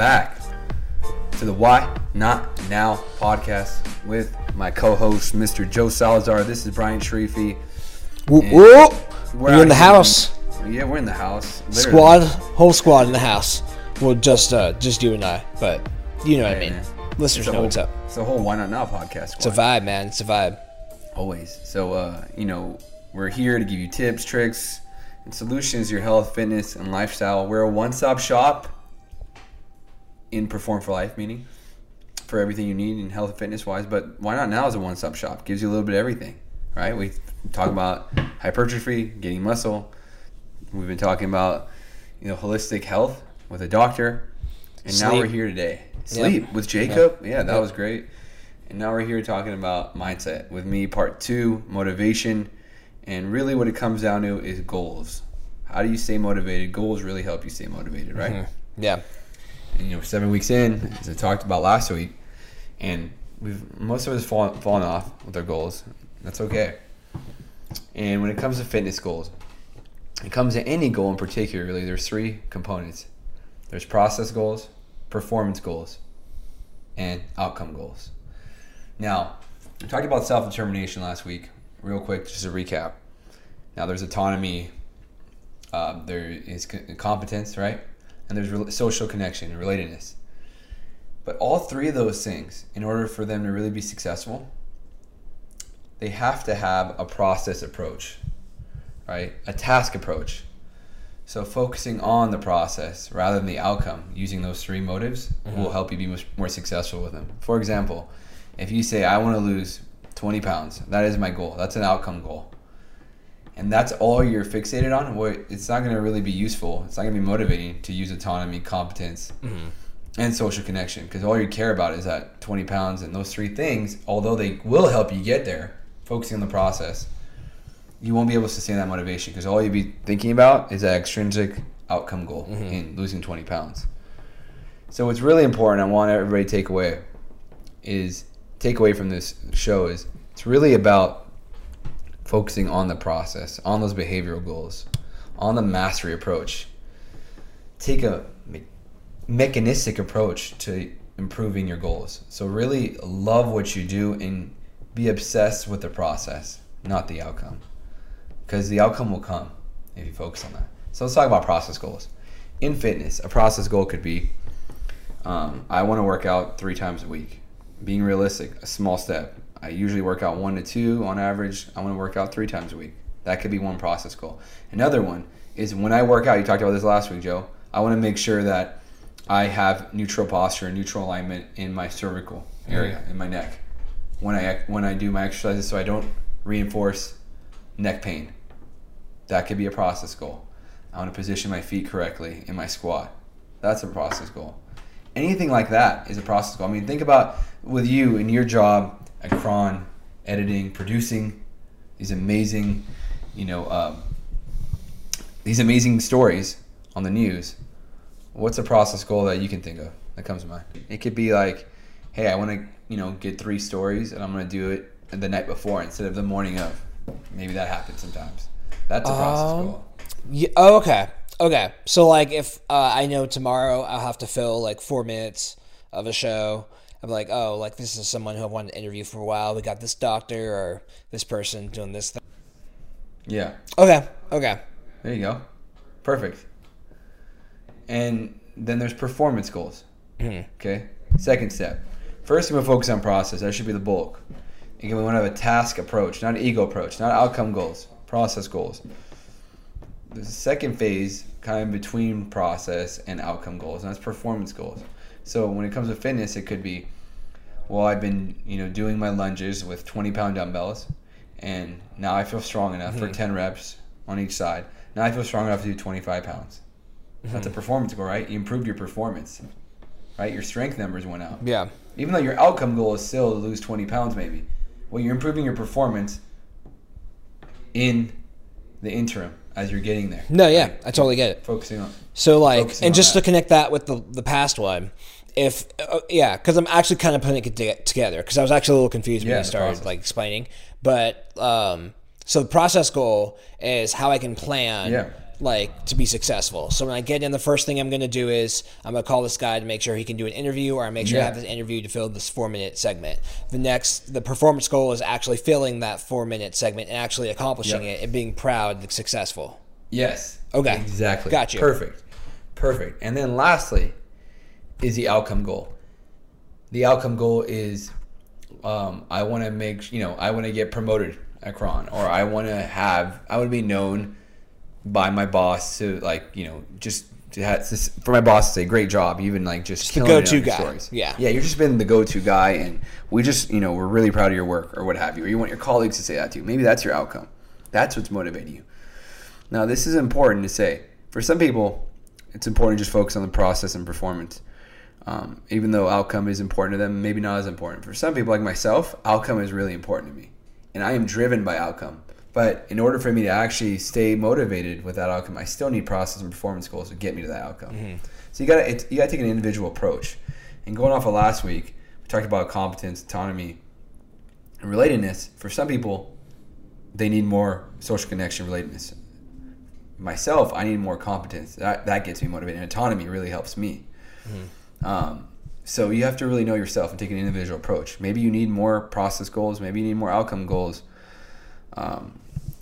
back to the Why Not Now podcast with my co-host, Mr. Joe Salazar. This is Bryant Sharifi. Whoop, whoop. we're You're in the house. Yeah, we're in the house. literally. Squad, whole squad in the house. Well, just uh, just you and I, but you know what I mean. man. Listeners know whole, what's up. It's a whole Why Not Now podcast. It's a vibe, man. It's a vibe. Always. So, uh, you know, we're here to give you tips, tricks, and solutions to your health, fitness, and lifestyle. We're a one-stop shop in Perform for Life, meaning for everything you need in health and fitness wise. But why not now is a one-stop shop? Gives you a little bit of everything, right? We talk about hypertrophy, getting muscle. We've been talking about, you know, holistic health with a doctor, and now we're here today. Sleep with Jacob. Yeah, that was great. And now we're here talking about mindset with me, part two, motivation. And really, what it comes down to is goals. How do you stay motivated? Goals really help you stay motivated, right? Mm-hmm. Yeah. You know, seven weeks in, as I talked about last week, and we've most of us fallen, fallen off with our goals. That's okay. And when it comes to fitness goals, it comes to any goal in particular, really, there's three components. There's process goals, performance goals, and outcome goals. Now, we talked about self-determination last week. Real quick, just a recap. Now, there's autonomy. Uh, there is competence, right? And there's social connection and relatedness. But all three of those things, in order for them to really be successful, they have to have a process approach, right? A task approach. So focusing on the process rather than the outcome, using those three motives, mm-hmm. will help you be much more successful with them. For example, if you say, I want to lose 20 pounds, that is my goal. That's an outcome goal. And that's all you're fixated on, well, it's not going to really be useful. It's not going to be motivating to use autonomy, competence, mm-hmm. and social connection. Because all you care about is that 20 pounds and those three things, although they will help you get there, focusing on the process, you won't be able to sustain that motivation. Because all you'll be thinking about is that extrinsic outcome goal mm-hmm. in losing 20 pounds. So what's really important, I want everybody to take away, is take away from this show is it's really about focusing on the process, on those behavioral goals, on the mastery approach. Take a me- mechanistic approach to improving your goals. So really love what you do and be obsessed with the process, not the outcome. Because the outcome will come if you focus on that. So let's talk about process goals. In fitness, a process goal could be um, I want to work out three times a week. Being realistic, a small step. I usually work out one to two on average. I want to work out three times a week. That could be one process goal. Another one is when I work out, you talked about this last week, Joe. I want to make sure that I have neutral posture and neutral alignment in my cervical mm-hmm. area, in my neck, when I when I do my exercises, so I don't reinforce neck pain. That could be a process goal. I want to position my feet correctly in my squat. That's a process goal. Anything like that is a process goal. I mean, think about with you in your job at KRON, editing, producing these amazing, you know, um, these amazing stories on the news. What's a process goal that you can think of that comes to mind? It could be like, hey, I want to, you know, get three stories and I'm going to do it the night before instead of the morning of. Maybe that happens sometimes. That's a process Um, goal. Yeah, oh, okay. Okay. So like if uh, I know tomorrow I'll have to fill like four minutes of a show. I'm like, oh, like this is someone who I wanted to interview for a while. We got this doctor or this person doing this thing. Yeah. Okay. Okay. There you go. Perfect. And then there's performance goals. Mm-hmm. Okay. Second step. First, I'm gonna focus on process. That should be the bulk. Again, we want to have a task approach, not an ego approach, not outcome goals, process goals. There's a second phase, kind of between process and outcome goals, and that's performance goals. So when it comes to fitness, it could be, well, I've been, you know, doing my lunges with 20 pound dumbbells, and now I feel strong enough for mm-hmm. 10 reps on each side. Now I feel strong enough to do 25 pounds. That's a mm-hmm. performance goal, right? You improved your performance, right? Your strength numbers went up. Yeah. Even though your outcome goal is still to lose 20 pounds, maybe. Well, you're improving your performance in the interim as you're getting there. No, yeah, I totally get it. Focusing on. So like, Focusing and just that. to connect that with the the past one, if uh, yeah, because I'm actually kind of putting it together because I was actually a little confused when Yeah, you started like explaining. But um, so the process goal is how I can plan Yeah. Like to be successful. So when I get in, the first thing I'm going to do is I'm going to call this guy to make sure he can do an interview, or I make sure I have this interview to fill this four minute segment. The next, the performance goal is actually filling that four minute segment and actually accomplishing Yep. it and being proud and successful. Yes. Okay. Exactly. Got you. Perfect. Perfect. And then lastly is the outcome goal. The outcome goal is um, I want to make, you know, I want to get promoted at KRON or I want to have, I want to be known by my boss to like, you know, just to have, for my boss to say, great job, even like just, the it on go-to guy. stories. Yeah. Yeah. you've just been the go-to guy and we just, you know, we're really proud of your work or what have you. Or you want your colleagues to say that to you. Maybe that's your outcome. That's what's motivating you. Now, this is important to say. For some people, it's important to just focus on the process and performance. Um, even though outcome is important to them, maybe not as important. For some people, like myself, outcome is really important to me. And I am driven by outcome. But in order for me to actually stay motivated with that outcome, I still need process and performance goals to get me to that outcome. So you gotta it, you gotta take an individual approach. And going off of last week, we talked about competence, autonomy, and relatedness. For some people, they need more social connection, relatedness. Myself, I need more competence. That that gets me motivated. And autonomy really helps me. Um, so you have to really know yourself and take an individual approach. Maybe you need more process goals. Maybe you need more outcome goals. Um,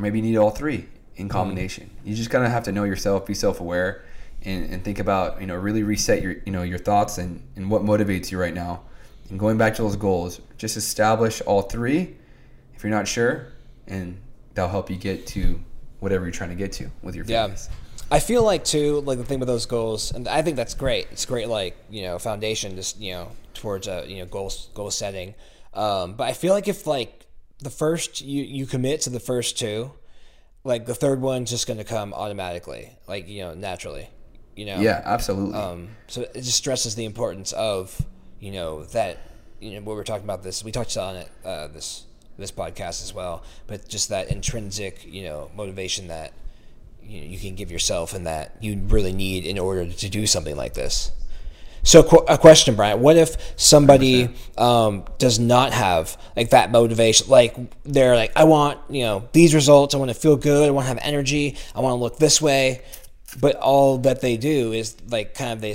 or maybe you need all three in combination. You just kind of have to know yourself, be self-aware, and, and think about you know really reset your you know your thoughts and, and what motivates you right now. And going back to those goals, just establish all three. If you're not sure, and that'll help you get to whatever you're trying to get to with your Yeah. I feel like too, like the thing with those goals, and I think that's great. It's great, like you know, foundation just you know towards a you know goal goal setting. Um, but I feel like if like the first you you commit to the first two, like the third one's just going to come automatically, like you know naturally, you know. Yeah, absolutely. Um, so it just stresses the importance of you know that you know what we're talking about this. We touched on it uh, this this podcast as well, but just that intrinsic you know motivation that you, know, you can give yourself and that you really need in order to do something like this. So, a question, Bryant: What if somebody um, does not have like that motivation? Like they're like, I want you know these results. I want to feel good. I want to have energy. I want to look this way. But all that they do is like kind of they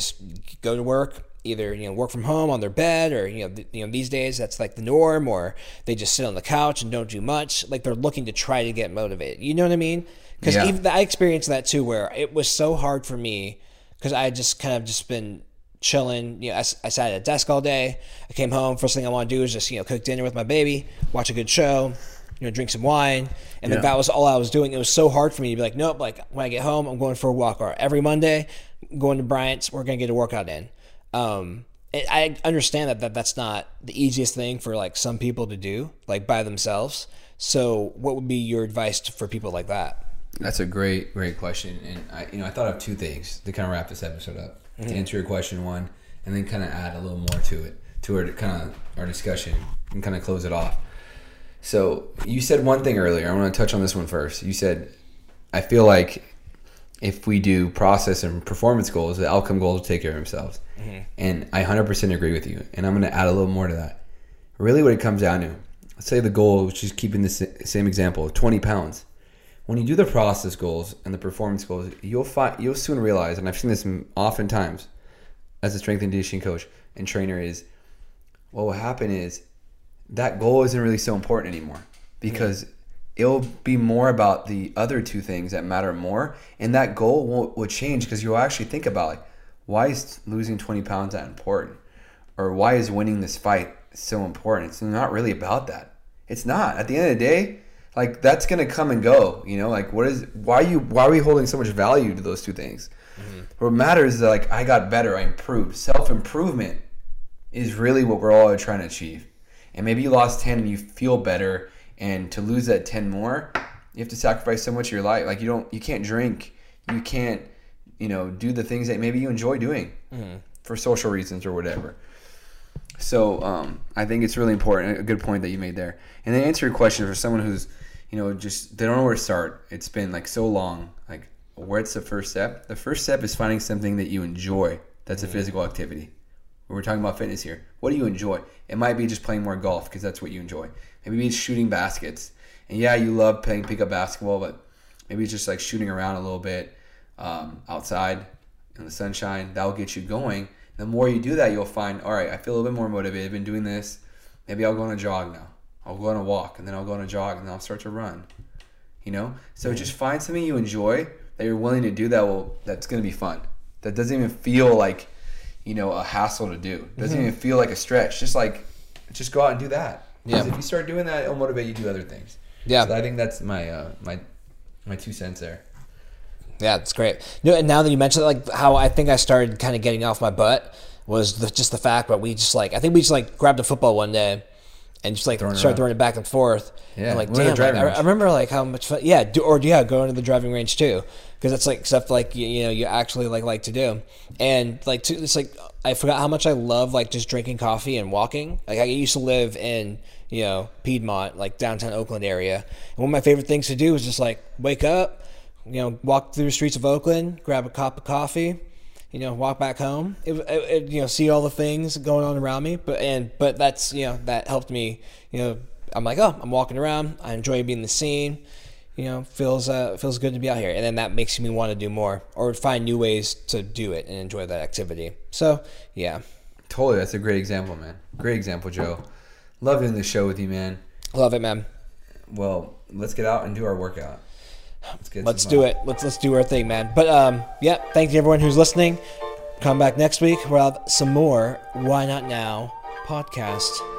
go to work, either you know work from home on their bed, or you know th- you know these days that's like the norm, or they just sit on the couch and don't do much. Like they're looking to try to get motivated. You know what I mean? Because Yeah. I experienced that too, where it was so hard for me because I had just kind of just been chilling. You know, I sat at a desk all day. I came home. First thing I want to do is just you know cook dinner with my baby, watch a good show, you know, drink some wine, and Yeah. then that was all I was doing. It was so hard for me to be like, nope. Like when I get home, I'm going for a walk. Or every Monday, I'm going to Bryant's. We're gonna get a workout in. Um, I understand that, that that's not the easiest thing for like some people to do, like by themselves. So, what would be your advice to, for people like that? That's a great, great question, and I, you know, I thought of two things to kind of wrap this episode up. Mm-hmm. To answer your question, one, and then kind of add a little more to it, to our kind of our discussion, and kind of close it off. So you said one thing earlier. I want to touch on this one first. You said, I feel like if we do process and performance goals, the outcome goals will take care of themselves. Mm-hmm. And I 100% agree with you. And I'm going to add a little more to that. Really, what it comes down to, let's say the goal, which is keeping the same example, 20 pounds. When you do the process goals and the performance goals, you'll find you'll soon realize, and I've seen this oftentimes as a strength and conditioning coach and trainer, is what will happen is that goal isn't really so important anymore because it'll be more about the other two things that matter more, and that goal will, will change because you'll actually think about like, why is losing 20 pounds that important, or why is winning this fight so important? It's not really about that. It's not. At the end of the day, like that's gonna come and go. You know, like what is why are you why are we holding so much value to those two things? What matters is that like I got better, I improved. Self improvement is really what we're all trying to achieve. And maybe you lost 10 and you feel better and to lose that 10 more, you have to sacrifice so much of your life. Like you don't you can't drink, you can't, you know, do the things that maybe you enjoy doing for social reasons or whatever. So um, I think it's really important. A good point that you made there. And then answer your question for someone who's, you know, just they don't know where to start. It's been like so long. Like, where's the first step? The first step is finding something that you enjoy. That's a physical activity. We're talking about fitness here. What do you enjoy? It might be just playing more golf because that's what you enjoy. Maybe it's shooting baskets. And yeah, you love playing pickup basketball, but maybe it's just like shooting around a little bit. um, outside in the sunshine. That'll get you going. The more you do that, you'll find, all right, I feel a little bit more motivated. I've been doing this. Maybe I'll go on a jog now. I'll go on a walk, and then I'll go on a jog, and then I'll start to run. You know, so just find something you enjoy that you're willing to do that will that's going to be fun. That doesn't even feel like, you know, a hassle to do. Doesn't even feel like a stretch. Just like, just go out and do that. Because Yeah. if you start doing that, it'll motivate you to do other things. Yeah. So I think that's my uh, my my two cents there. Yeah, it's great. You know, and now that you mentioned like how I think I started kind of getting off my butt was the, just the fact that we just like I think we just like grabbed a football one day and just like Throwing it started around. throwing it back and forth. Yeah, and like we went to damn, like, I. I remember like how much fun. Yeah, do, or yeah, going to the driving range too because that's like stuff like you, you know you actually like like to do and like to, it's like I forgot how much I love like just drinking coffee and walking. Like I used to live in you know Piedmont, like downtown Oakland area, and one of my favorite things to do was just like wake up you know, walk through the streets of Oakland, grab a cup of coffee, you know, walk back home. It, it, it, you know, see all the things going on around me. But and but that's you know that helped me. You know, I'm like, oh, I'm walking around. I enjoy being the scene. You know, feels uh, feels good to be out here, and then that makes me want to do more or find new ways to do it and enjoy that activity. So yeah, Totally, that's a great example, man. Great example, Joe. Love doing this show with you, man. love it, man. Well, let's get out and do our workout. Let's. Let's do uh, it. Let's let's do our thing, man. But um, yeah. Thank you everyone who's listening. Come back next week. We'll have some more. Why not now? Podcast.